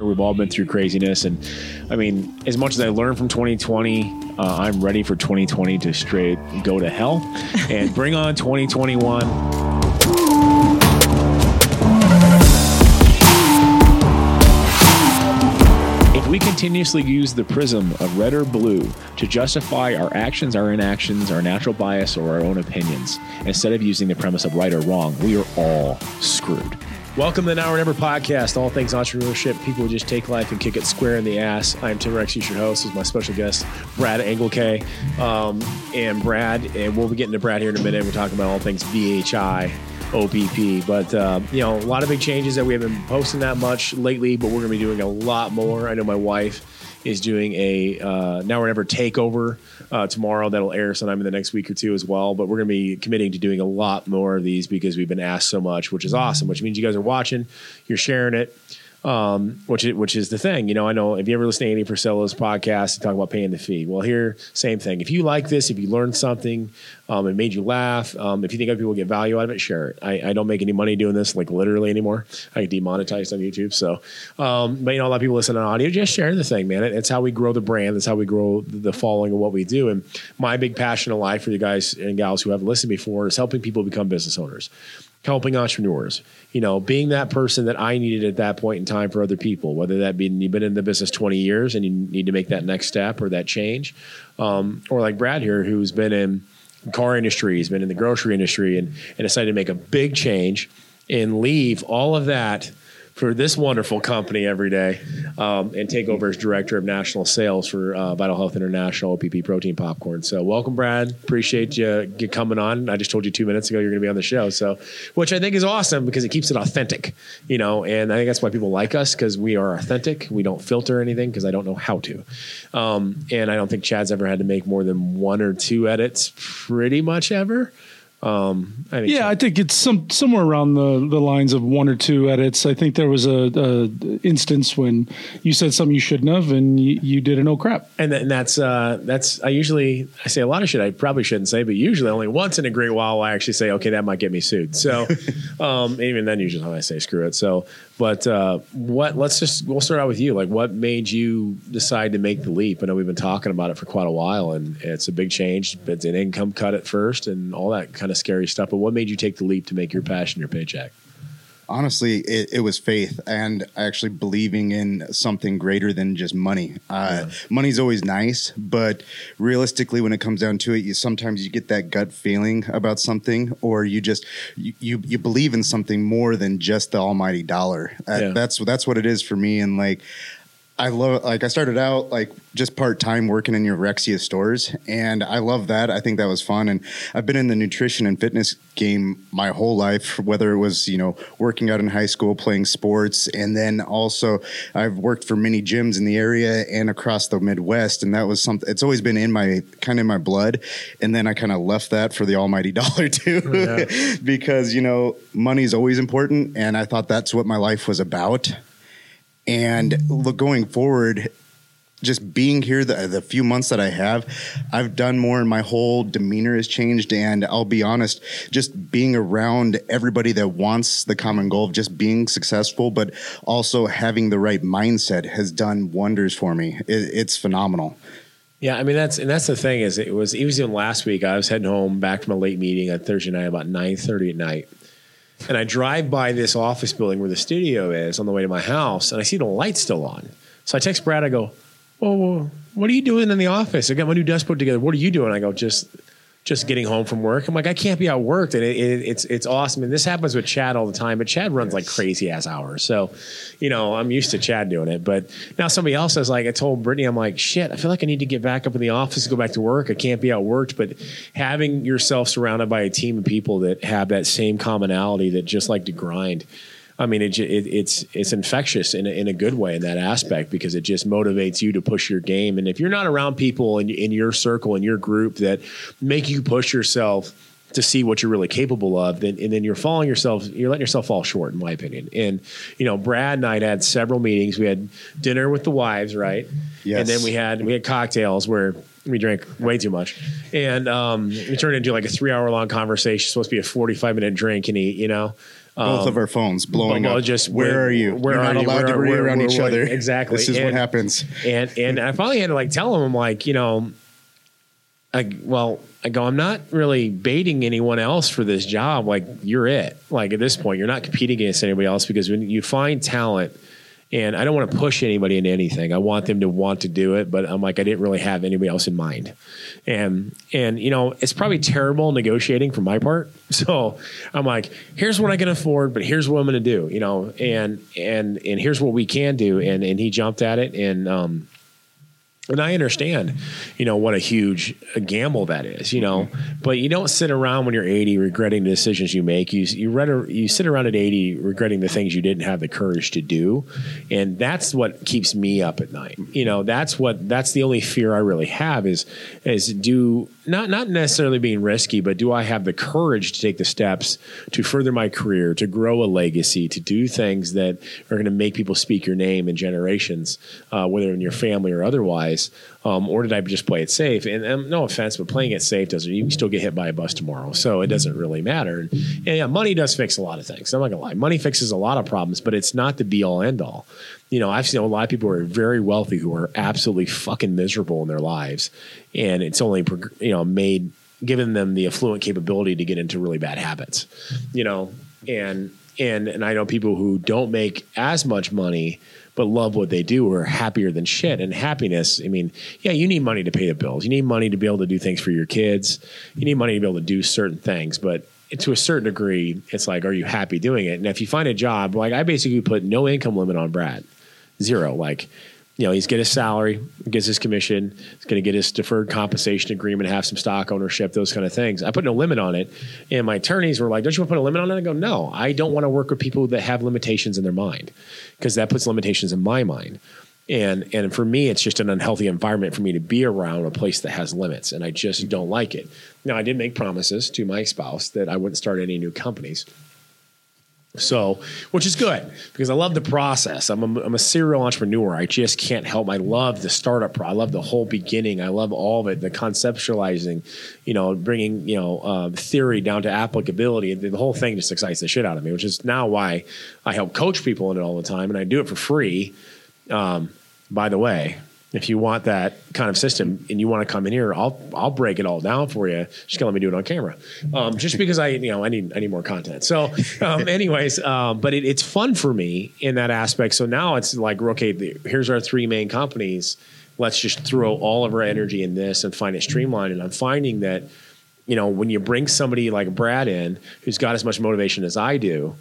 We've all been through craziness. And I mean, as much as I learned from 2020, uh, I'm ready for 2020 to straight go to hell and bring on 2021. If we continuously use the prism of red or blue to justify our actions, our inactions, our natural bias, or our own opinions, instead of using the premise of right or wrong, we are all screwed. Welcome to the Now or Never podcast, all things entrepreneurship. People just take life and kick it square in the ass. I'm Tim Rex, your host. Is my special guest, Brad Engelke. Um, and Brad, and we'll be getting to Brad here in a minute. We're talking about all things VHI. OPP. But uh, you know, a lot of big changes that we haven't been posting that much lately, but we're going to be doing a lot more. I know my wife is doing a uh, now or never takeover uh, tomorrow that'll air sometime in the next week or two as well. But we're going to be committing to doing a lot more of these because we've been asked so much, which is awesome. Which means you guys are watching, you're sharing it um, which is, which is the thing. You know, I know if you ever listen to Andy Frisella's podcast, and talk about paying the fee. Well, here, same thing. If you like this, if you learned something, um, it made you laugh. Um, if you think other people get value out of it, share it. I, I, don't make any money doing this, like literally anymore. I get demonetized on YouTube. So, um, but you know, a lot of people listen on audio. Just share the thing, man. It, it's how we grow the brand. That's how we grow the following of what we do. And my big passion in life for you guys and gals who haven't listened before is helping people become business owners helping entrepreneurs, you know, being that person that I needed at that point in time for other people, whether that be you've been in the business 20 years and you need to make that next step or that change, um, or like Brad here, who's been in car industry, he's been in the grocery industry and, and decided to make a big change and leave all of that for this wonderful company every day um, and take over as director of national sales for uh, Vital Health International OPP Protein Popcorn. So, welcome, Brad. Appreciate you, coming on. I just told you two minutes ago you're going to be on the show. So, which I think is awesome because it keeps it authentic, you know, and I think that's why people like us because we are authentic. We don't filter anything because I don't know how to. Um, and I don't think Chad's ever had to make more than one or two edits pretty much ever. Um, I yeah, I think it's some somewhere around the the lines of one or two edits. I think there was a, a instance when you said something you shouldn't have, and you, you did an no crap. And, th- and that's uh, that's I usually I say a lot of shit I probably shouldn't say, but usually only once in a great while I actually say, okay, that might get me sued. So um, even then, usually I say screw it. So but uh, what? Let's just we'll start out with you. Like, what made you decide to make the leap? I know we've been talking about it for quite a while, and it's a big change. It's an income cut at first, and all that kind of scary stuff. But what made you take the leap to make your passion your paycheck? Honestly, it, it, was faith and actually believing in something greater than just money. Uh, yeah. Money's always nice, but realistically, when it comes down to it, you sometimes you get that gut feeling about something, or you just you you, you believe in something more than just the almighty dollar. Uh, yeah. That's that's what it is for me, and like. I love like I started out like just part time working in your Rexius stores, and I love that. I think that was fun, and I've been in the nutrition and fitness game my whole life. Whether it was you know working out in high school, playing sports, and then also I've worked for many gyms in the area and across the Midwest, and that was something. It's always been in my kind of my blood, and then I kind of left that for the almighty dollar too, oh, yeah. because you know money's always important, and I thought that's what my life was about. And look, going forward, just being here the, the few months that I have, I've done more and my whole demeanor has changed. And I'll be honest, just being around everybody that wants the common goal of just being successful, but also having the right mindset has done wonders for me. It, it's phenomenal. Yeah, I mean that's and that's the thing is it was it was even last week. I was heading home back from a late meeting on Thursday night about nine thirty at night, and I drive by this office building where the studio is on the way to my house, and I see the light still on. So I text Brad. I go, "Well, what are you doing in the office? I got my new desk put together. What are you doing?" I go, "Just just getting home from work. I'm like, I can't be outworked, and it, it, it's it's awesome. And this happens with Chad all the time, but Chad runs like crazy ass hours. So, you know, I'm used to Chad doing it. But now somebody else is like, I told Brittany, I'm like, shit, I feel like I need to get back up in the office, go back to work. I can't be outworked. But having yourself surrounded by a team of people that have that same commonality that just like to grind I mean, it, it, it's it's infectious in a, in a good way in that aspect because it just motivates you to push your game. And if you're not around people in, in your circle in your group that make you push yourself to see what you're really capable of, then and then you're falling yourself, you're letting yourself fall short, in my opinion. And you know, Brad and I had several meetings. We had dinner with the wives, right? Yes. And then we had we had cocktails where we drank way too much, and um, we turned into like a three hour long conversation. Supposed to be a forty five minute drink and eat, you know. Um, Both of our phones blowing up. Just where, where, are you? Where You're are not you? allowed where, to be around each other. Exactly. This is and, what happens. And and I finally had to like tell him, I'm like, you know, I well, I go, I'm not really baiting anyone else for this job. Like you're it. Like at this point, you're not competing against anybody else because when you find talent and I don't want to push anybody into anything. I want them to want to do it, but I'm like, I didn't really have anybody else in mind. And, and, you know, it's probably terrible negotiating from my part. So I'm like, here's what I can afford, but here's what I'm to do, you know, and, and, and here's what we can do. And, and he jumped at it. And, um, and I understand, you know, what a huge gamble that is, you know. But you don't sit around when you're 80 regretting the decisions you make. You you read you sit around at 80 regretting the things you didn't have the courage to do, and that's what keeps me up at night. You know, that's what that's the only fear I really have is is do not not necessarily being risky, but do I have the courage to take the steps to further my career, to grow a legacy, to do things that are going to make people speak your name in generations, uh, whether in your family or otherwise, um, or did I just play it safe? And, and, no offense, but playing it safe doesn't. You can still get hit by a bus tomorrow, so it doesn't really matter. And, and yeah, money does fix a lot of things. I'm not gonna lie, money fixes a lot of problems, but it's not the be all end all you know, I've seen a lot of people who are very wealthy who are absolutely fucking miserable in their lives, and it's only you know made given them the affluent capability to get into really bad habits, you know, and and and I know people who don't make as much money but love what they do are happier than shit. And happiness, I mean, yeah, you need money to pay the bills. You need money to be able to do things for your kids. You need money to be able to do certain things, but to a certain degree, it's like, are you happy doing it? And if you find a job, like I basically put no income limit on Brad zero. Like, you know, he's get his salary, gets his commission, he's going to get his deferred compensation agreement, have some stock ownership, those kind of things. I put no limit on it, and my attorneys were like, "Don't you want to put a limit on it?" I go, "No, I don't want to work with people that have limitations in their mind, because that puts limitations in my mind." And and for me, it's just an unhealthy environment for me to be around a place that has limits, and I just don't like it. Now, I did make promises to my spouse that I wouldn't start any new companies. So, which is good because I love the process. I'm a, I'm a serial entrepreneur. I just can't help. I love the startup. I love the whole beginning. I love all of it. The conceptualizing, you know, bringing you know uh, theory down to applicability. The whole thing just excites the shit out of me. Which is now why I help coach people in it all the time, and I do it for free. Um, by the way, if you want that kind of system and you want to come in here, I'll I'll break it all down for you. Just gonna let me do it on camera, um, just because I you know I need I need more content. So, um, anyways, um, but it, it's fun for me in that aspect. So now it's like okay, the, here's our three main companies. Let's just throw all of our energy in this and find it streamlined. And I'm finding that you know when you bring somebody like Brad in who's got as much motivation as I do,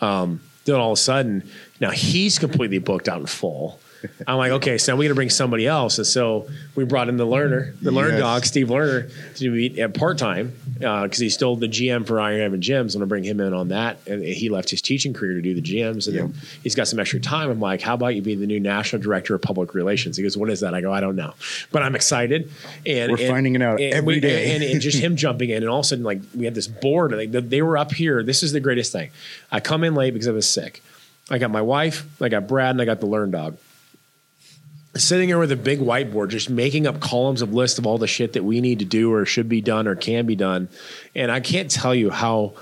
um, then all of a sudden now he's completely booked out in full I'm like, okay, so we got to bring somebody else. And so we brought in the learner, the yes. learn dog, Steve Lerner, to be at part time because uh, he's still the GM for Iron Heaven Gyms. I'm going to bring him in on that. And he left his teaching career to do the gyms. And yep. then he's got some extra time. I'm like, how about you be the new national director of public relations? He goes, what is that? I go, I don't know. But I'm excited. And we're and, finding it out every we, day. and, and, just him jumping in. And all of a sudden, like, we had this board. Like, they were up here. This is the greatest thing. I come in late because I was sick. I got my wife, I got Brad, and I got the learn dog sitting here with a big whiteboard, just making up columns of lists of all the shit that we need to do or should be done or can be done. And I can't tell you how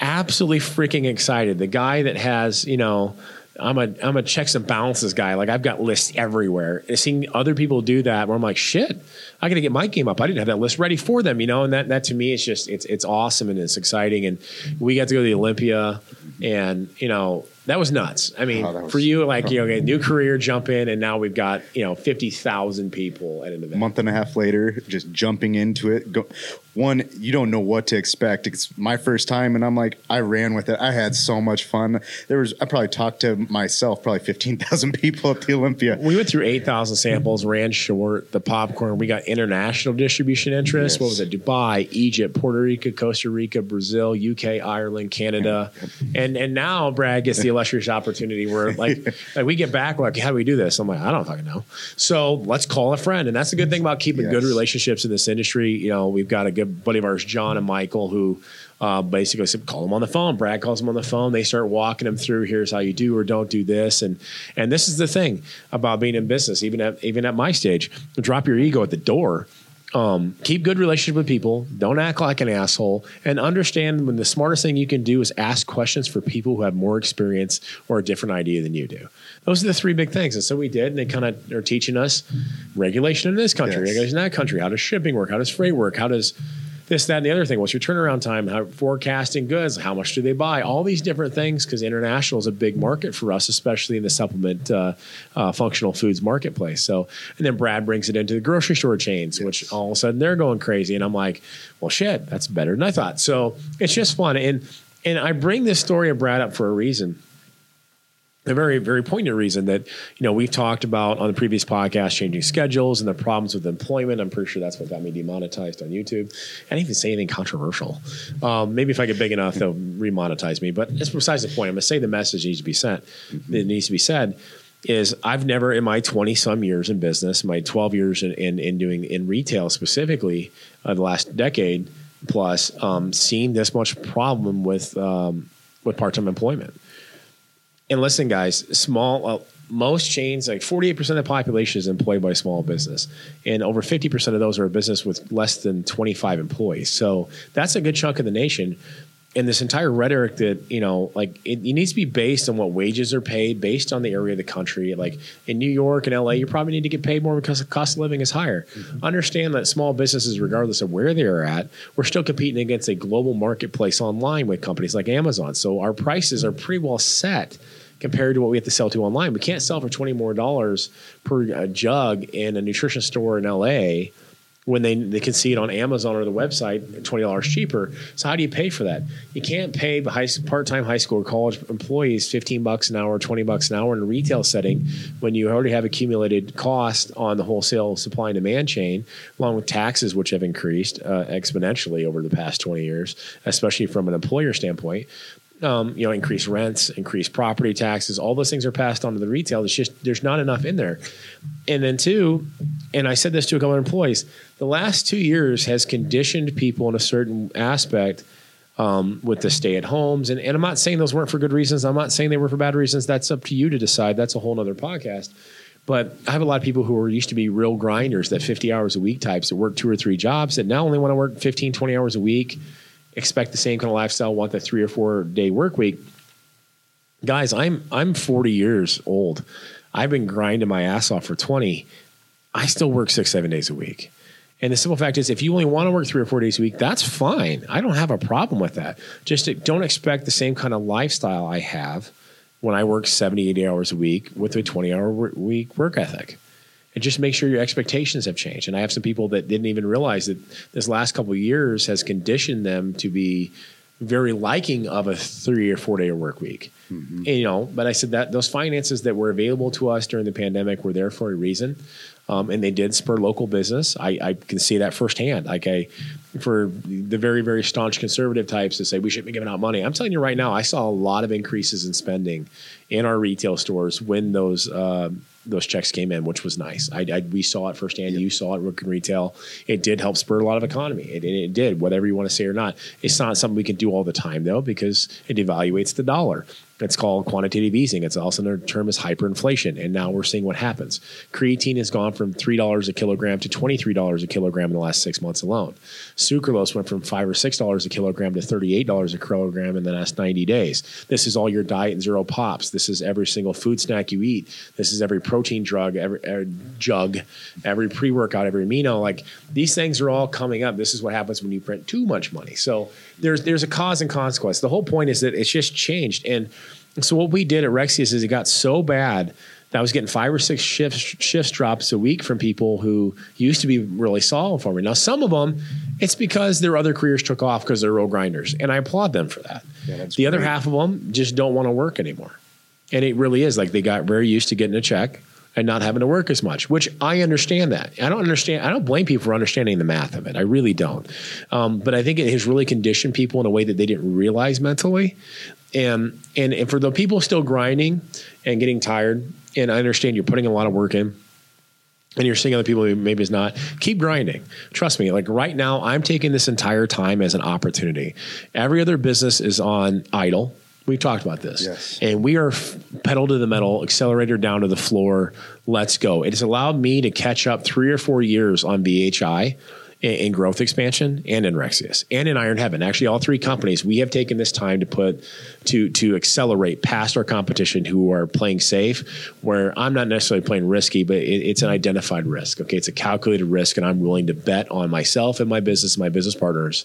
absolutely freaking excited the guy that has, you know, I'm a I'm a checks and balances guy. Like I've got lists everywhere. And seeing other people do that, where I'm like, shit, I got to get my game up. I didn't have that list ready for them, you know. And that that to me, it's just it's it's awesome and it's exciting. And we got to go to the Olympia, and you know that was nuts. I mean, oh, was, for you, like you know, okay, new career, jump in, and now we've got you know fifty thousand people at an event. A month and a half later, just jumping into it. Go, one, you don't know what to expect. It's my first time, and I'm like, I ran with it. I had so much fun. There was, I probably talked to myself, probably fifteen thousand people at the Olympia. We went through eight thousand samples, ran short the popcorn. We got international distribution interest. Yes. What was it? Dubai, Egypt, Puerto Rico, Costa Rica, Brazil, UK, Ireland, Canada, and and now Brad gets the illustrious opportunity where like, like we get back, like, how do we do this? I'm like, I don't fucking know. So let's call a friend. And that's the good thing about keeping yes. good relationships in this industry. You know, we've got a good buddy of ours, John and Michael, who uh, basically said, call them on the phone. Brad calls them on the phone. They start walking them through. Here's how you do or don't do this. And and this is the thing about being in business, even at even at my stage, drop your ego at the door um, keep good relationship with people. Don't act like an asshole, and understand when the smartest thing you can do is ask questions for people who have more experience or a different idea than you do. Those are the three big things, and so we did. And they kind of are teaching us regulation in this country, yes. regulation in that country. How does shipping work? How does freight work? How does this, that, and the other thing. What's your turnaround time? How forecasting goods? How much do they buy? All these different things because international is a big market for us, especially in the supplement uh, uh, functional foods marketplace. So, and then Brad brings it into the grocery store chains, yes. which all of a sudden they're going crazy, and I'm like, well, shit, that's better than I thought. So it's just fun, and and I bring this story of Brad up for a reason a very very poignant reason that you know we've talked about on the previous podcast changing schedules and the problems with employment. I'm pretty sure that's what got me demonetized on youtube. I didn't even say anything controversial. Um, maybe if i get big enough they'll remonetize me but it's besides the point. I'm going to say the message needs to be sent mm-hmm. it needs to be said is i've never in my 20 some years in business my 12 years in, in, in doing in retail specifically uh, the last decade plus um, seen this much problem with um, with part-time employment and listen, guys, small. Uh, most chains, like 48% of the population is employed by small business, and over 50% of those are a business with less than 25 employees. So that's a good chunk of the nation. And this entire rhetoric that you know, like it, it, needs to be based on what wages are paid, based on the area of the country. Like in New York and LA, you probably need to get paid more because the cost of living is higher. Mm-hmm. Understand that small businesses, regardless of where they are at, we're still competing against a global marketplace online with companies like Amazon. So our prices are pretty well set compared to what we have to sell to online. We can't sell for twenty more dollars per uh, jug in a nutrition store in LA when they they can see it on Amazon or the website twenty dollars cheaper. So how do you pay for that? You can't pay high, part-time high school or college employees fifteen bucks an hour, twenty bucks an hour in a retail setting when you already have accumulated cost on the wholesale supply and demand chain, along with taxes which have increased uh, exponentially over the past twenty years, especially from an employer standpoint um, you know, increase rents, increase property taxes, all those things are passed on to the retail. It's just there's not enough in there. And then two, and I said this to a couple of employees, the last two years has conditioned people in a certain aspect um, with the stay at homes. And, and I'm not saying those weren't for good reasons. I'm not saying they were for bad reasons. That's up to you to decide. That's a whole nother podcast. But I have a lot of people who are used to be real grinders, that 50 hours a week types that work two or three jobs that now only want to work 15, 20 hours a week expect the same kind of lifestyle, want the three or four day work week. Guys, I'm I'm 40 years old. I've been grinding my ass off for 20. I still work six, seven days a week. And the simple fact is, if you only want to work three or four days a week, that's fine. I don't have a problem with that. Just don't expect the same kind of lifestyle I have when I work 70, 80 hours a week with a 20 hour week work ethic and just make sure your expectations have changed. And I have some people that didn't even realize that this last couple of years has conditioned them to be very liking of a three or four day work week. Mm-hmm. And, you know, but I said that those finances that were available to us during the pandemic were there for a reason. Um, and they did spur local business. I, I, can see that firsthand. Like I, for the very very staunch conservative types to say we shouldn't be giving out money. I'm telling you right now, I saw a lot of increases in spending in our retail stores when those uh, those checks came in, which was nice. I, I we saw it firsthand. Yep. You saw it in retail. It did help spur a lot of economy. It, it, did, whatever you want to say or not. It's not something we can do all the time though, because it devaluates the dollar. It's called quantitative easing. It's also another term is hyperinflation. And now we're seeing what happens. Creatine has gone from $3 a kilogram to $23 a kilogram in the last six months alone. Sucralose went from 5 or $6 a kilogram to $38 a kilogram in the last 90 days. This is all your diet and zero pops. This is every single food snack you eat. This is every protein drug, every, every jug, every pre workout, every amino. Like these things are all coming up. This is what happens when you print too much money. So there's, there's a cause and consequence. The whole point is that it's just changed. And so what we did at Rexius is it got so bad that I was getting five or six shifts shifts drops a week from people who used to be really solid for me. Now some of them, it's because their other careers took off because they're real grinders, and I applaud them for that. Yeah, the great. other half of them just don't want to work anymore, and it really is like they got very used to getting a check and not having to work as much, which I understand that. I don't understand. I don't blame people for understanding the math of it. I really don't. Um, but I think it has really conditioned people in a way that they didn't realize mentally and and and for the people still grinding and getting tired, and I understand you're putting a lot of work in. And you're seeing other people who maybe is not. Keep grinding. Trust me. Like right now, I'm taking this entire time as an opportunity. Every other business is on idle. We've talked about this. Yes. And we are pedal to the metal, accelerator down to the floor. Let's go. It has allowed me to catch up three or four years on VHI in, growth expansion and in Rexius and in Iron Heaven. Actually, all three companies we have taken this time to put to to accelerate past our competition who are playing safe. Where I'm not necessarily playing risky, but it, it's an identified risk. Okay, it's a calculated risk, and I'm willing to bet on myself and my business, my business partners,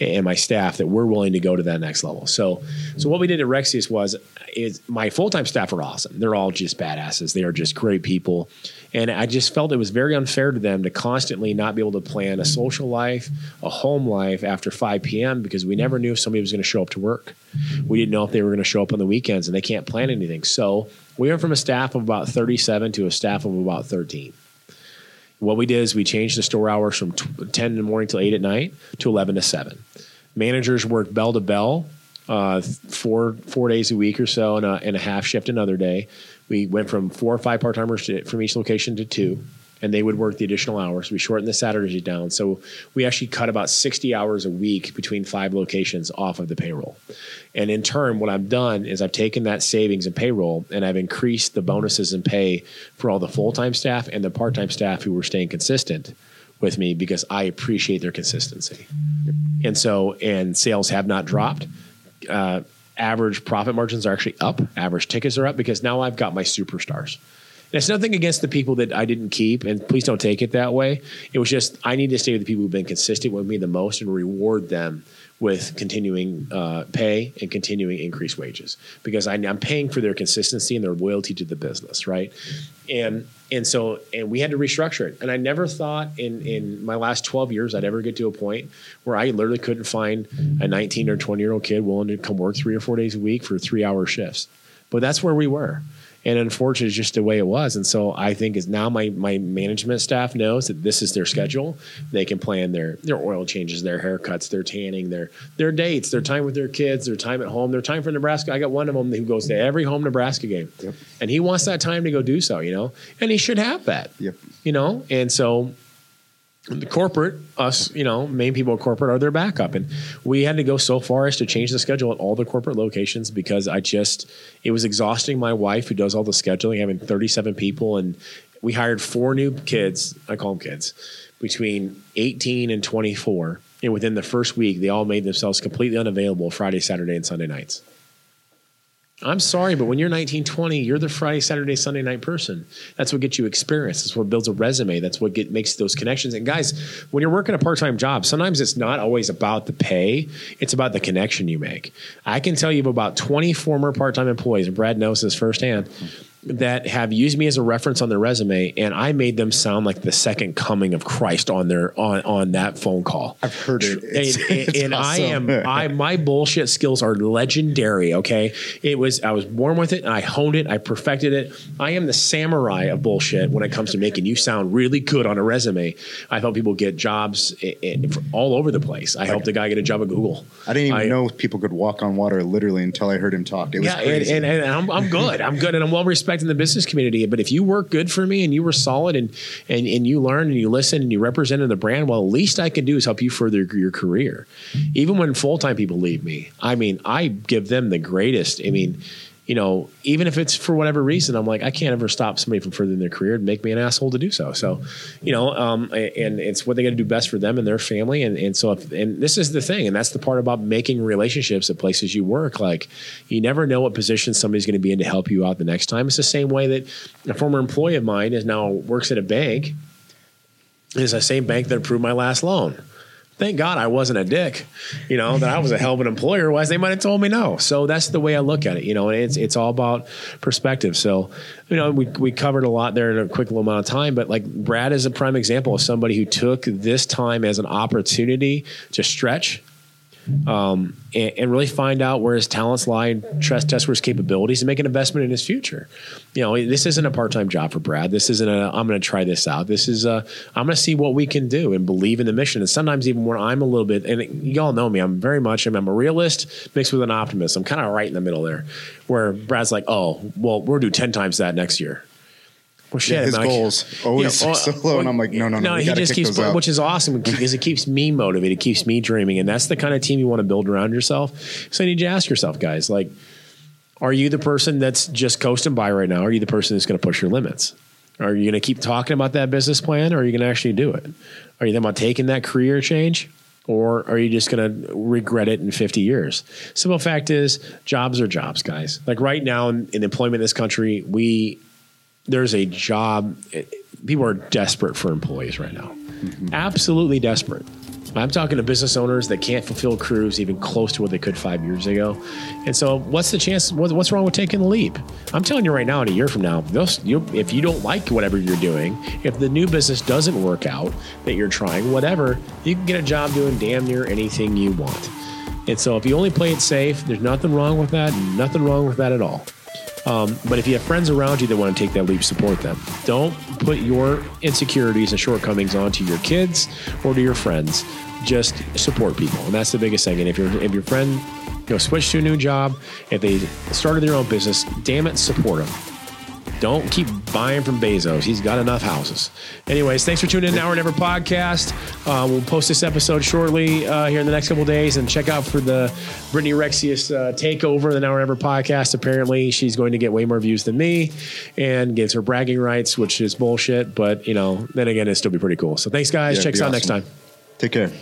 and my staff that we're willing to go to that next level. So, so what we did at Rexius was is my full time staff are awesome. They're all just badasses. They are just great people. And I just felt it was very unfair to them to constantly not be able to plan a social life, a home life after 5 p.m. because we never knew if somebody was going to show up to work. We didn't know if they were going to show up on the weekends and they can't plan anything. So we went from a staff of about 37 to a staff of about 13. What we did is we changed the store hours from 10 in the morning till 8 at night to 11 to 7. Managers work bell to bell uh, four four days a week or so, and a, and a half shift another day. We went from four or five part timers from each location to two, and they would work the additional hours. We shortened the Saturdays down, so we actually cut about sixty hours a week between five locations off of the payroll. And in turn, what I've done is I've taken that savings and payroll, and I've increased the bonuses and pay for all the full time staff and the part time staff who were staying consistent with me because I appreciate their consistency. And so, and sales have not dropped uh, average profit margins are actually up. Average tickets are up because now I've got my superstars. It's nothing against the people that I didn't keep, and please don't take it that way. It was just I need to stay with the people who've been consistent with me the most and reward them with continuing uh, pay and continuing increased wages because I, am paying for their consistency and their loyalty to the business, right? And and so and we had to restructure it. And I never thought in in my last 12 years I'd ever get to a point where I literally couldn't find a 19 or 20 year old kid willing to come work three or four days a week for three hour shifts. But that's where we were and unfortunately it's just the way it was. And so i think is now my my management staff knows that this is their schedule. They can plan their their oil changes their haircuts their tanning their their dates their time with their kids their time at home their time for nebraska. I got one of them who goes to every home nebraska game. Yep. and he wants that time to go do so you know? And he should have that yep. you know? And so the corporate, us, you know, main people at corporate are their backup. And we had to go so far as to change the schedule at all the corporate locations because I just, it was exhausting my wife who does all the scheduling, having 37 people. And we hired four new kids, I call them kids, between 18 and 24. And within the first week, they all made themselves completely unavailable Friday, Saturday, and Sunday nights. I'm sorry, but when you're 19, 20, you're the Friday, Saturday, Sunday night person. That's what gets you experience. That's what builds a resume. That's what get, makes those connections. And guys, when you're working a part time job, sometimes it's not always about the pay, it's about the connection you make. I can tell you about 20 former part time employees, and Brad knows this firsthand that have used me as a reference on their resume, and I made them sound like the second coming of Christ on their on on that phone call. I've heard it, it's, and, it's and awesome. I am I my bullshit skills are legendary. Okay, it was I was born with it, and I honed it, I perfected it. I am the samurai of bullshit when it comes to making you sound really good on a resume. I help people get jobs eh, eh, all over the place. I helped a guy get a job at Google. I didn't even I, know people could walk on water literally until I heard him talk. It was yeah, crazy. And, and, and I'm, I'm good. I'm good, and I'm well respected in the business community. But if you work good for me and you were solid and and and you learned and you listened and you represented the brand, well, least I can do is help you further your career. Even when full time people leave me, I mean, I give them the greatest. I mean you know, even if it's for whatever reason, I'm like, I can't ever stop somebody from furthering their career and make me an asshole to do so. So, you know, um, and it's what they got to do best for them and their family. And, and so, if, and this is the thing, and that's the part about making relationships at places you work. Like, you never know what position somebody's going to be in to help you out the next time. It's the same way that a former employee of mine is now works at a bank. Is the same bank that approved my last loan thank God I wasn't a dick, you know, that I was a hell of an employer. Otherwise, they might have told me no. So that's the way I look at it, you know, and it's it's all about perspective. So, you know, we we covered a lot there in a quick little amount of time, but like Brad is a prime example of somebody who took this time as an opportunity to stretch um, and, and, really find out where his talents lie and test, test where his capabilities and make an investment in his future. You know, this isn't a part time job for Brad. This isn't a, I'm going to try this out. This is a, I'm going to see what we can do and believe in the mission. And sometimes even when I'm a little bit, and y'all know me, I'm very much, I'm a realist mixed with an optimist. I'm kind of right in the middle there where Brad's like, oh, well, we'll do 10 times that next year. Well, shit, yeah, his man, goals always you know, so low, and I'm like, no, no, no. No, he just keeps, which is awesome because it keeps me motivated, it keeps me dreaming, and that's the kind of team you want to build around yourself. So you need to ask yourself, guys, like, are you the person that's just coasting by right now? Are you the person that's going to push your limits? Are you going to keep talking about that business plan or are you going to actually do it? Are you thinking about taking that career change? Or are you just going to regret it in 50 years? Simple fact is, jobs are jobs, guys. Like right now in, in employment in this country, we there's a job. People are desperate for employees right now. Mm-hmm. Absolutely desperate. I'm talking to business owners that can't fulfill crews even close to what they could five years ago. And so, what's the chance? What's wrong with taking the leap? I'm telling you right now, in a year from now, if you don't like whatever you're doing, if the new business doesn't work out that you're trying, whatever, you can get a job doing damn near anything you want. And so, if you only play it safe, there's nothing wrong with that. Nothing wrong with that at all. Um, but if you have friends around you that want to take that leap, support them. Don't put your insecurities and shortcomings onto your kids or to your friends. Just support people, and that's the biggest thing. And if your if your friend you know switch to a new job, if they started their own business, damn it, support them don't keep buying from Bezos. He's got enough houses. Anyways, thanks for tuning in to Our Never podcast. Uh, we'll post this episode shortly uh, here in the next couple days and check out for the Brittany Rexius uh, takeover, the Now or Never podcast. Apparently, she's going to get way more views than me and gets her bragging rights, which is bullshit. But, you know, then again, it'd still be pretty cool. So thanks, guys. Yeah, check us out next time. Take care.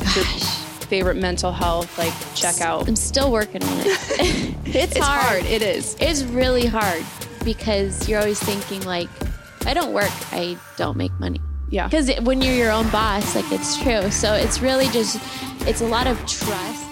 Gosh favorite mental health like check out? I'm still working on it. it's, it's hard. hard. It is. It's really hard because you're always thinking like, if I don't work, I don't make money. Yeah. Because when you're your own boss, like it's true. So it's really just, it's a lot of trust